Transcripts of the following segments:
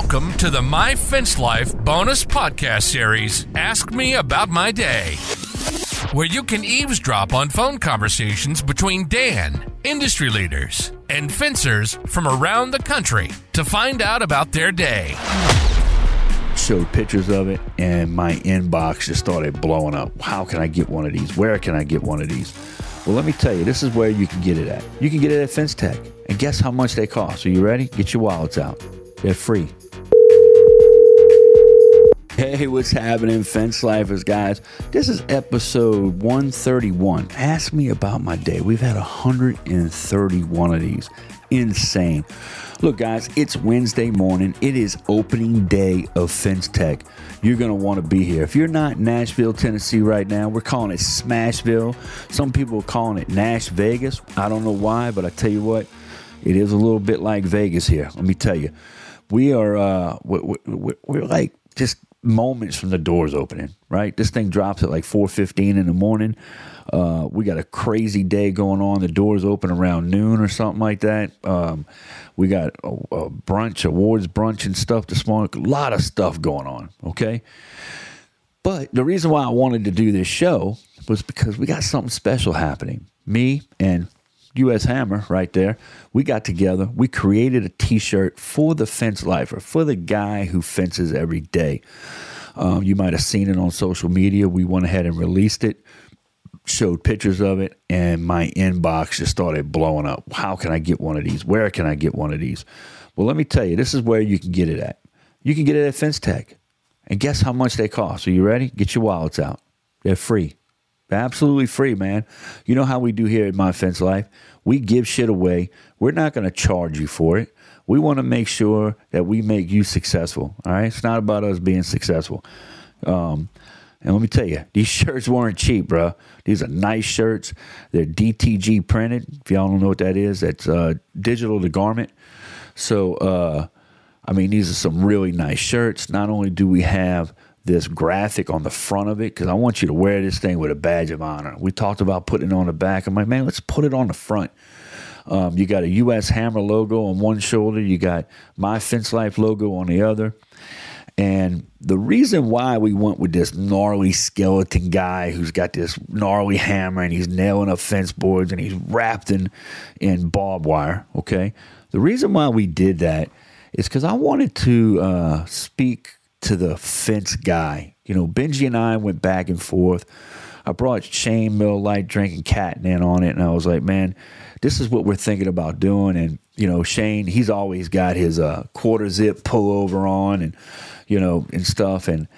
Welcome to the My Fence Life bonus podcast series, Ask Me About My Day, where you can eavesdrop on phone conversations between Dan, industry leaders, and fencers from around the country to find out about their day. Showed pictures of it, and my inbox just started blowing up. How can I get one of these? Where can I get one of these? Well, let me tell you, this is where you can get it at. You can get it at Fence Tech. And guess how much they cost? Are you ready? Get your wallets out. They're free. Hey, what's happening, Fence Lifers, guys? This is episode 131. Ask me about my day. We've had 131 of these. Insane. Look, guys, it's Wednesday morning. It is opening day of Fence Tech. You're going to want to be here. If you're not Nashville, Tennessee right now, we're calling it Smashville. Some people are calling it Nash Vegas. I don't know why, but I tell you what, it is a little bit like Vegas here. Let me tell you. We are, uh, we're, we're, we're like just moments from the doors opening, right? This thing drops at like 4.15 in the morning. Uh, we got a crazy day going on. The doors open around noon or something like that. Um, we got a, a brunch, awards brunch and stuff this morning. A lot of stuff going on, okay? But the reason why I wanted to do this show was because we got something special happening. Me and US Hammer right there, we got together. We created a t shirt for the fence lifer, for the guy who fences every day. Um, you might have seen it on social media. We went ahead and released it, showed pictures of it, and my inbox just started blowing up. How can I get one of these? Where can I get one of these? Well, let me tell you, this is where you can get it at. You can get it at Fence Tech. And guess how much they cost? Are you ready? Get your wallets out. They're free. Absolutely free, man. You know how we do here at My Fence Life? We give shit away. We're not going to charge you for it. We want to make sure that we make you successful. All right? It's not about us being successful. Um, and let me tell you, these shirts weren't cheap, bro. These are nice shirts. They're DTG printed. If y'all don't know what that is, that's uh, digital to garment. So, uh, I mean, these are some really nice shirts. Not only do we have this graphic on the front of it because I want you to wear this thing with a badge of honor. We talked about putting it on the back. I'm like, man, let's put it on the front. Um, you got a U.S. Hammer logo on one shoulder. You got My Fence Life logo on the other. And the reason why we went with this gnarly skeleton guy who's got this gnarly hammer and he's nailing up fence boards and he's wrapped in, in barbed wire, okay? The reason why we did that is because I wanted to uh, speak to the fence guy. You know, Benji and I went back and forth. I brought Shane Mill Light drinking cat in on it, and I was like, man, this is what we're thinking about doing. And you know, Shane, he's always got his uh, quarter zip pullover on, and you know, and stuff. And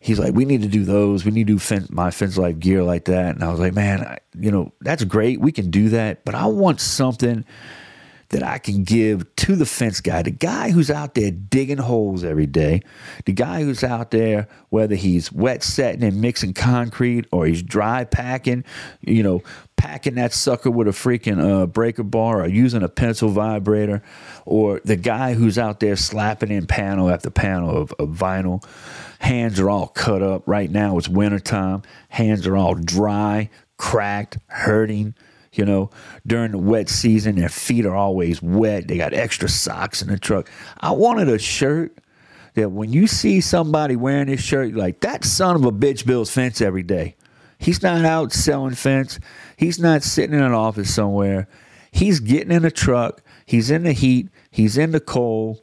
he's like, we need to do those. We need to do fence, my fence life gear like that. And I was like, man, I, you know, that's great. We can do that, but I want something that I can give to the fence guy, the guy who's out there digging holes every day, the guy who's out there, whether he's wet setting and mixing concrete or he's dry packing, you know, packing that sucker with a freaking uh, breaker bar or using a pencil vibrator, or the guy who's out there slapping in panel after panel of, of vinyl. Hands are all cut up. Right now it's wintertime. Hands are all dry, cracked, hurting you know, during the wet season, their feet are always wet. They got extra socks in the truck. I wanted a shirt that when you see somebody wearing this shirt, you're like, that son of a bitch builds fence every day. He's not out selling fence. He's not sitting in an office somewhere. He's getting in a truck. He's in the heat. He's in the cold.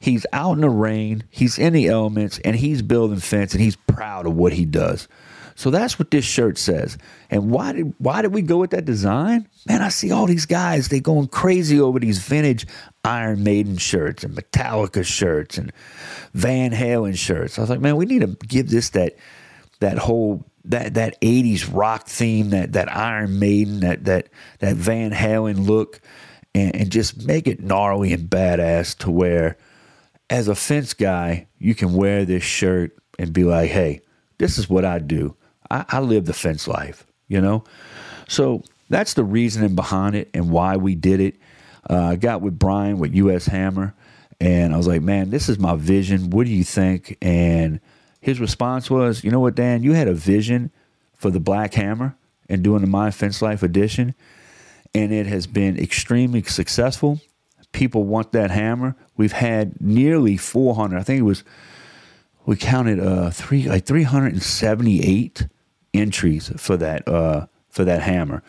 He's out in the rain. He's in the elements and he's building fence and he's proud of what he does. So that's what this shirt says. And why did why did we go with that design? Man, I see all these guys, they going crazy over these vintage Iron Maiden shirts and Metallica shirts and Van Halen shirts. I was like, man, we need to give this that that whole that that 80s rock theme, that that Iron Maiden, that that that Van Halen look, and, and just make it gnarly and badass to where as a fence guy, you can wear this shirt and be like, hey, this is what I do. I, I live the fence life, you know? So that's the reasoning behind it and why we did it. Uh, I got with Brian with US Hammer, and I was like, man, this is my vision. What do you think? And his response was, you know what, Dan, you had a vision for the Black Hammer and doing the My Fence Life edition, and it has been extremely successful. people want that hammer. We've had nearly 400. I think it was we counted uh three like 378 entries for that uh for that hammer.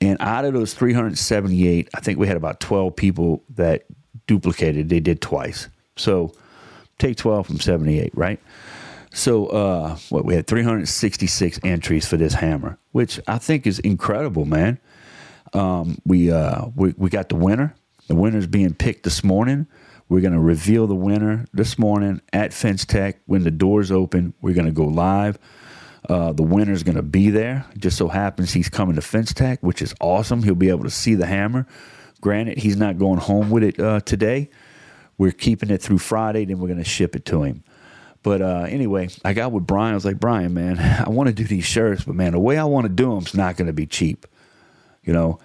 And out of those 378, I think we had about 12 people that duplicated. They did twice. So take 12 from 78, right? So uh what we had 366 entries for this hammer, which I think is incredible, man. Um, we uh we, we got the winner. The winner's being picked this morning. We're going to reveal the winner this morning at Fence Tech when the doors open. We're going to go live. Uh, the winner's going to be there. Just so happens he's coming to Fence Tech, which is awesome. He'll be able to see the hammer. Granted, he's not going home with it uh, today. We're keeping it through Friday, then we're going to ship it to him. But uh, anyway, I got with Brian. I was like, Brian, man, I want to do these shirts, but man, the way I want to do them is not going to be cheap. You know,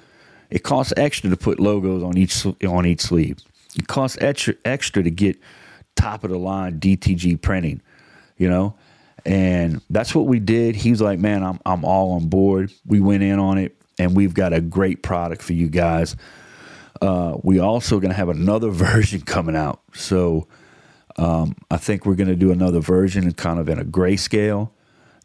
it costs extra to put logos on each on each sleeve. It costs extra extra to get top of the line DTG printing. You know, and that's what we did. He was like, "Man, I'm I'm all on board." We went in on it, and we've got a great product for you guys. Uh, we also going to have another version coming out, so um, I think we're going to do another version, kind of in a grayscale.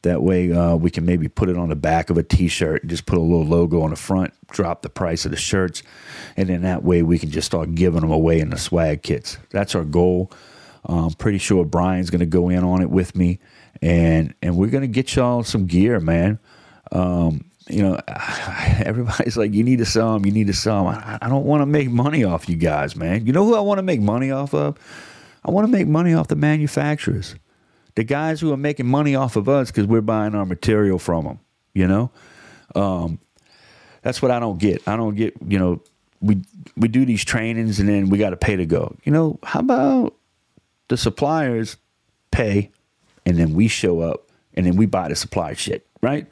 That way, uh, we can maybe put it on the back of a T-shirt and just put a little logo on the front, drop the price of the shirts, and then that way we can just start giving them away in the swag kits. That's our goal. I'm pretty sure Brian's going to go in on it with me, and and we're going to get y'all some gear, man. Um, you know, everybody's like, you need to sell them, you need to sell them. I, I don't want to make money off you guys, man. You know who I want to make money off of? I want to make money off the manufacturers the guys who are making money off of us because we're buying our material from them. You know, um, that's what I don't get. I don't get. You know, we we do these trainings and then we got to pay to go. You know, how about the suppliers pay and then we show up and then we buy the supply shit, right?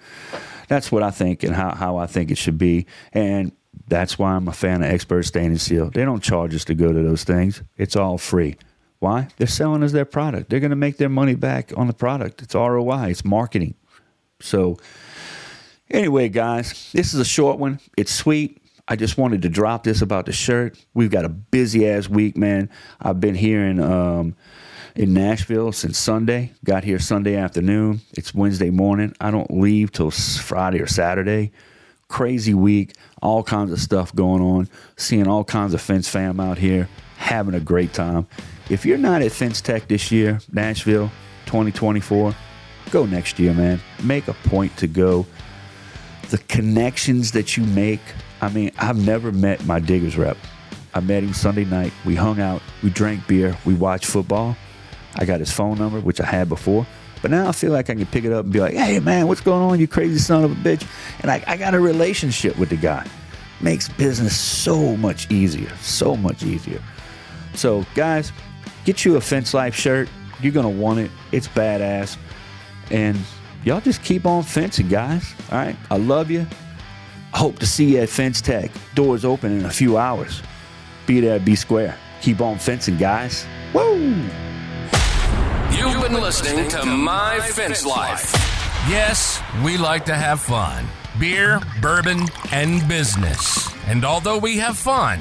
That's what I think and how, how I think it should be. And that's why I'm a fan of Expert Stain and Seal. They don't charge us to go to those things. It's all free. Why? They're selling us their product. They're going to make their money back on the product. It's ROI, it's marketing. So, anyway, guys, this is a short one. It's sweet. I just wanted to drop this about the shirt. We've got a busy ass week, man. I've been here in um, in Nashville since Sunday. Got here Sunday afternoon. It's Wednesday morning. I don't leave till Friday or Saturday. Crazy week. All kinds of stuff going on. Seeing all kinds of fence fam out here having a great time. If you're not at Fence Tech this year, Nashville 2024, go next year, man. Make a point to go. The connections that you make. I mean, I've never met my diggers rep. I met him Sunday night. We hung out, we drank beer, we watched football. I got his phone number, which I had before. But now I feel like I can pick it up and be like, hey, man, what's going on, you crazy son of a bitch? And I, I got a relationship with the guy. Makes business so much easier, so much easier. So, guys, Get you a Fence Life shirt. You're going to want it. It's badass. And y'all just keep on fencing, guys. All right. I love you. I hope to see you at Fence Tech. Doors open in a few hours. Be there, be square. Keep on fencing, guys. Woo! You've been listening to My Fence Life. Yes, we like to have fun beer, bourbon, and business. And although we have fun,